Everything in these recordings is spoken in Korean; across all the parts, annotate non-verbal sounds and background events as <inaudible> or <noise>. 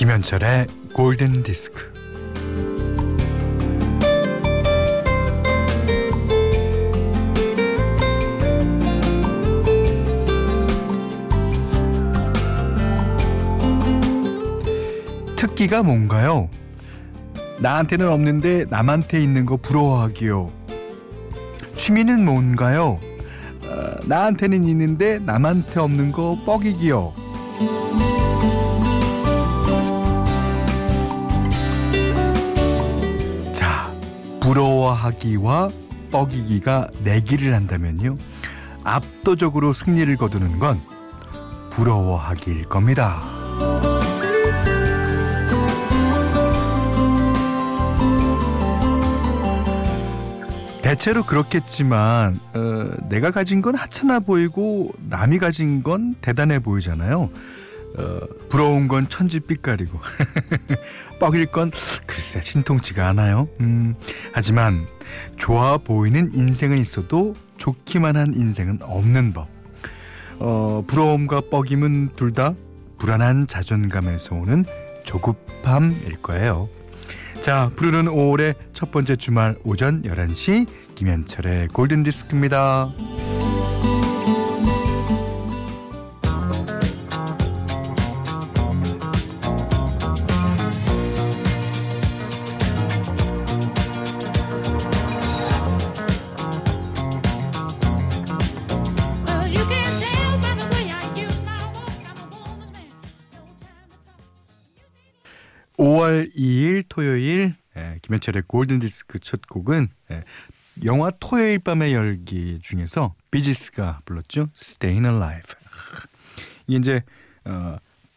김현철의 골든 디스크. 특기가 뭔가요? 나한테는 없는데 남한테 있는 거 부러워하기요. 취미는 뭔가요? 어, 나한테는 있는데 남한테 없는 거 뻐기기요. 부러워하기와 뻐기기가 내기를 한다면요. 압도적으로 승리를 거두는 건 부러워하기일 겁니다. 대체로 그렇겠지만 어, 내가 가진 건 하찮아 보이고 남이 가진 건 대단해 보이잖아요. 어, 부러운 건 천지 빛깔이고 <laughs> 뻐길 건 글쎄 신통치가 않아요. 음, 하지만 좋아 보이는 인생은 있어도 좋기만 한 인생은 없는 법. 어, 부러움과 뻐김은 둘 다 불안한 자존감에서 오는 조급함일 거예요. 자, 푸르른 5월의 첫 번째 주말 오전 11시 김현철의 골든디스크입니다. 김현철의 골든디스크 첫 곡은 예, 영화 토요일 밤의 열기 중에서 비지스가 불렀죠. Staying Alive. 이게 이제 어,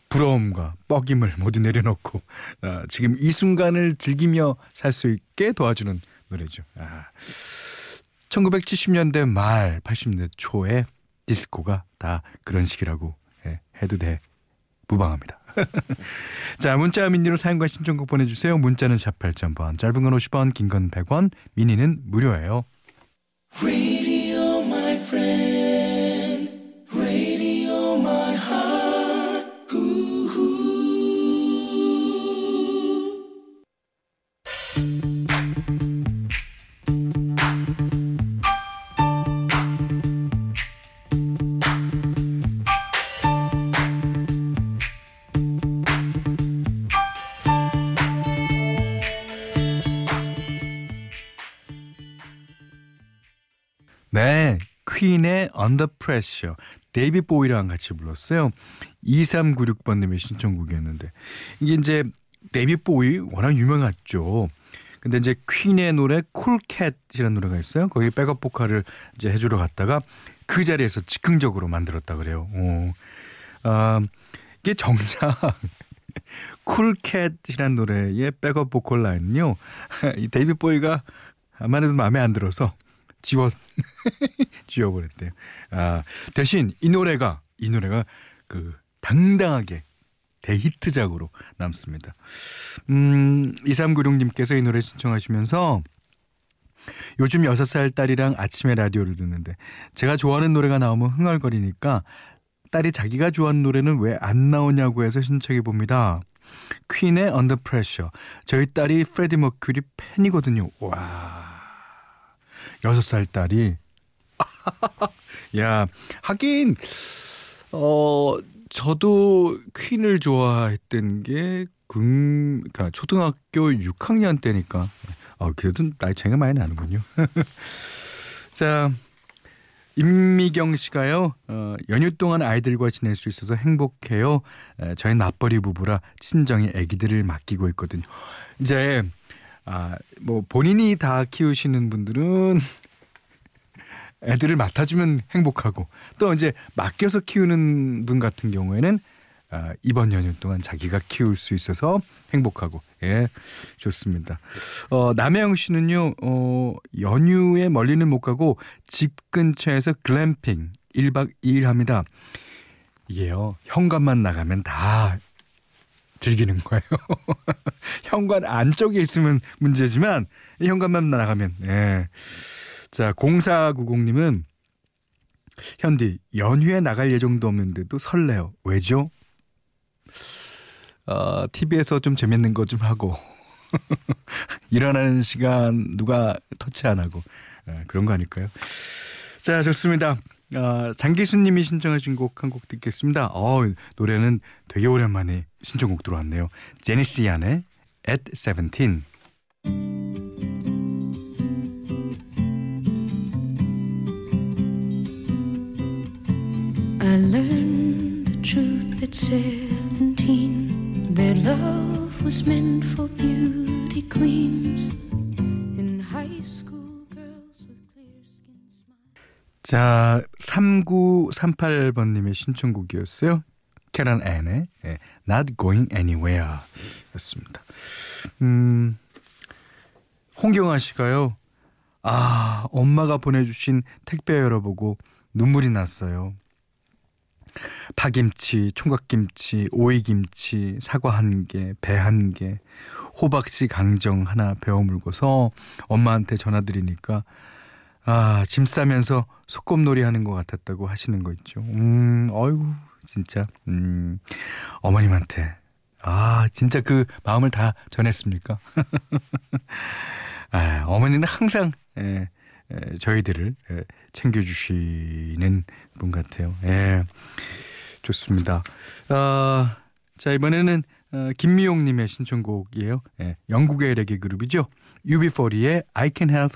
부러움과 뻐김을 모두 내려놓고 어, 지금 이 순간을 즐기며 살 수 있게 도와주는 노래죠. 아, 1970년대 말 80년대 초에 디스코가 다 그런 식이라고 예, 해도 돼 무방합니다. <laughs> 자, 문자 미니로 사용과 신청곡 보내주세요. 문자는 샵 8000번, 짧은 건 50원, 긴 건 100원, 미니는 무료예요. 네, Under Pressure. 데이빗 보위랑 같이 불렀어요. 2396번님의 신청곡이었는데 이게 이제 데이빗 보위 워낙 유명했죠. 근데 이제 퀸의 노래 Cool Cat이라는 노래가 있어요. 거기 백업 보컬을 이제 해주러 갔다가 그 자리에서 즉흥적으로 만들었다 그래요. 어. 아, 이게 정작 <laughs> Cool Cat이라는 노래의 백업 보컬 라인은요. <laughs> 이 데이빗 보위가 아마도 마음에 안 들어서 지워 <laughs> 지워버렸대요. 아 대신 이 노래가 이 노래가 그 당당하게 대히트작으로 남습니다. 음 2396님께서 이 노래 신청하시면서 요즘 6살 딸이랑 아침에 라디오를 듣는데 제가 좋아하는 노래가 나오면 흥얼거리니까 딸이 자기가 좋아하는 노래는 왜 안 나오냐고 해서 신청해 봅니다. 퀸의 Under Pressure. 저희 딸이 프레디 머큐리 팬이거든요. 와. 여섯 살 딸이 <laughs> 야 하긴 어 저도 퀸을 좋아했던 게 금, 그러니까 초등학교 6학년 때니까 어 그래도 나이 차이가 많이 나는군요. <laughs> 자 임미경 씨가요, 어, 연휴 동안 아이들과 지낼 수 있어서 행복해요. 에, 저희 맞벌이 부부라 친정에 아기들을 맡기고 있거든요. 이제 아, 뭐 본인이 다 키우시는 분들은 <laughs> 애들을 맡아주면 행복하고 또 이제 맡겨서 키우는 분 같은 경우에는 아, 이번 연휴 동안 자기가 키울 수 있어서 행복하고 예 좋습니다. 어, 남혜영 씨는요 어, 연휴에 멀리는 못 가고 집 근처에서 글램핑 1박 2일 합니다. 이게요 현관만 나가면 다 즐기는 거예요. <laughs> 현관 안쪽에 있으면 문제지만 현관만 나가면 예. 자 0490님은 현디 연휴에 나갈 예정도 없는데도 설레요. 왜죠? 어, TV에서 좀 재밌는 거 좀 하고 <laughs> 일어나는 시간 누가 터치 안 하고 예, 그런 거 아닐까요? 자 좋습니다. 어, 장기수님이 신청하신 곡 한 곡 듣겠습니다. 어, 노래는 되게 오랜만에 신청곡 들어왔네요. 제니시안의 At 17. I learned the truth at 17 that love was meant for beauty queens 자, 3938번님의 신청곡이었어요. 캐런 앤의 Not Going Anywhere 였습니다. 음, 홍경아 씨가요. 아, 엄마가 보내주신 택배 열어보고 눈물이 났어요. 파김치, 총각김치, 오이김치, 사과 한 개, 배 한 개, 호박씨 강정 하나 베어 물고서 엄마한테 전화드리니까 아, 짐 싸면서 소꿉놀이 하는 것 같았다고 하시는 거 있죠. 음, 어이구, 진짜. 음, 어머님한테. 아, 진짜 그 마음을 다 전했습니까? <laughs> 아, 어머니는 항상, 예, 예, 저희들을 예, 챙겨주시는 분 같아요. 예, 좋습니다. 어, 자, 이번에는 어, 김미용님의 신청곡이에요. 예, 영국의 레게 그룹이죠. UB40의 I Can Help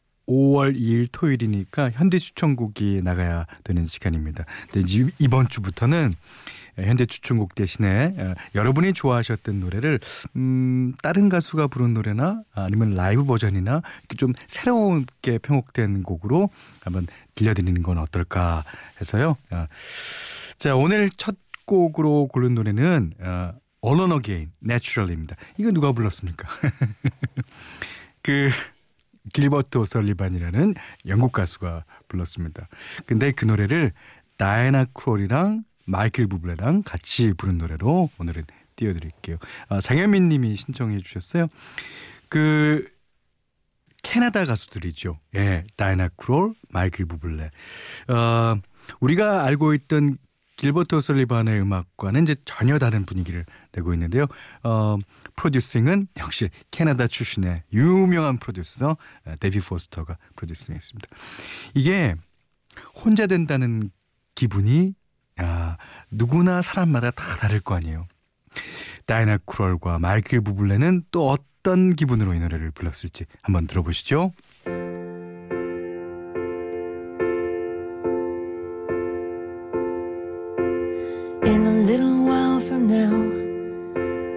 5월 2일 토요일이니까 현대 추천곡이 나가야 되는 시간입니다. 근데 이번 주부터는 현대 추천곡 대신에 어, 여러분이 좋아하셨던 노래를 음, 다른 가수가 부른 노래나 아니면 라이브 버전이나 좀 새롭게 편곡된 곡으로 한번 들려드리는 건 어떨까 해서요. 어, 자 오늘 첫 곡으로 고른 노래는 어, All On Again, Natural입니다. 이거 누가 불렀습니까? <laughs> 그 길버트 오설리반이라는 영국 가수가 불렀습니다. 근데 그 노래를 다이애나 크롤이랑 마이클 부블레랑 같이 부른 노래로 오늘은 띄워드릴게요. 아, 장현민 님이 신청해 주셨어요. 그 캐나다 가수들이죠. 예, 다이나 크롤, 마이클 부블레. 어, 우리가 알고 있던 길버트 설리반의 음악과는 이제 전혀 다른 분위기를 내고 있는데요. 어, 프로듀싱은 역시 캐나다 출신의 유명한 프로듀서 데비 포스터가 프로듀싱했습니다. 이게 혼자 된다는 기분이 야, 누구나 사람마다 다 다를 거 아니에요. 다이나 크롤과 마이클 부블레는 또 어떤 기분으로 이 노래를 불렀을지 한번 들어보시죠.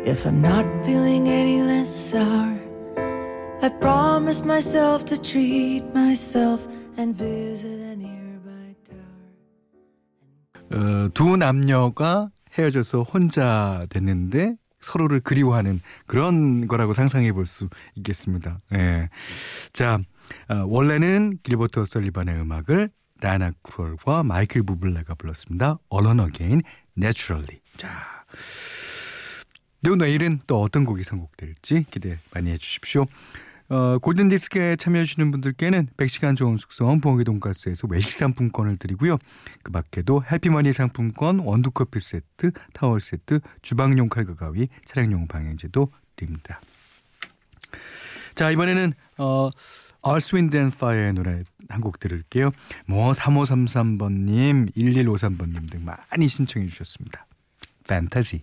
If I'm not feeling any less sour, I promise myself to treat myself and visit a nearby tower. 어, 두 남녀가 헤어져서 혼자 됐는데 서로를 그리워하는 그런 거라고 상상해 볼 수 있겠습니다. 예. 자, 어, 원래는 길버트 설리반의 음악을 다이나 크롤과 마이클 부블레가 불렀습니다. All on Again, Naturally. 자, 또 내일은 또 어떤 곡이 선곡될지 기대 많이 해주십시오. 어, 골든디스크에 참여해주시는 분들께는 100시간 좋은 숙성 부엉이 돈가스에서 외식 상품권을 드리고요. 그 밖에도 해피머니 상품권, 원두커피 세트, 타월 세트, 주방용 칼과 가위, 차량용 방향제도 드립니다. 자, 이번에는 어, Wind and Fire의 노래 한 곡 들을게요. 뭐 3533번님, 1153번님 등 많이 신청해 주셨습니다. Fantasy.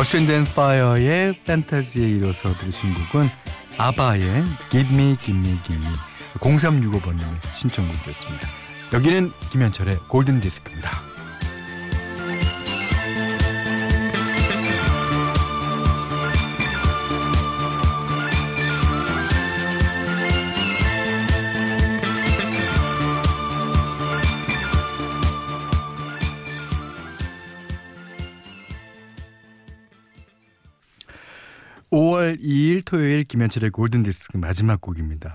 어쉔덴 파이어의 팬타지에 이어서 들으신 곡은 아바의 Give Me, Give Me, Give Me 0365번님의 신청곡이었습니다. 여기는 김현철의 골든 디스크입니다. 5월 2일 토요일 김현철의 골든디스크 마지막 곡입니다.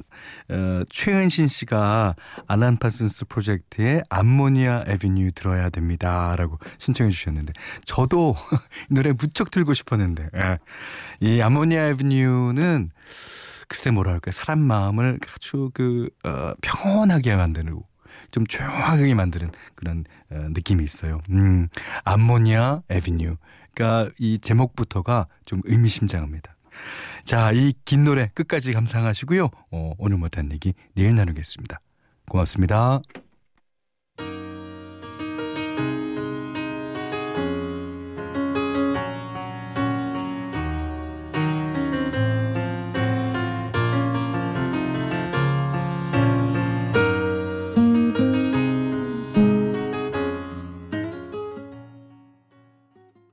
어, 최은신 씨가 아난 파슨스 프로젝트의 암모니아 에비뉴 들어야 됩니다. 라고 신청해 주셨는데 저도 <laughs> 노래 무척 틀고 싶었는데 예. 이 암모니아 에비뉴는 글쎄 할까요. 사람 마음을 아주 그 어, 평온하게 만드는 좀 조용하게 만드는 그런 어, 느낌이 있어요. 음, 암모니아 에비뉴. 그러니까 이 제목부터가 좀 의미심장합니다. 자, 이 긴 노래 끝까지 감상하시고요. 어, 오늘 못한 얘기 내일 나누겠습니다. 고맙습니다.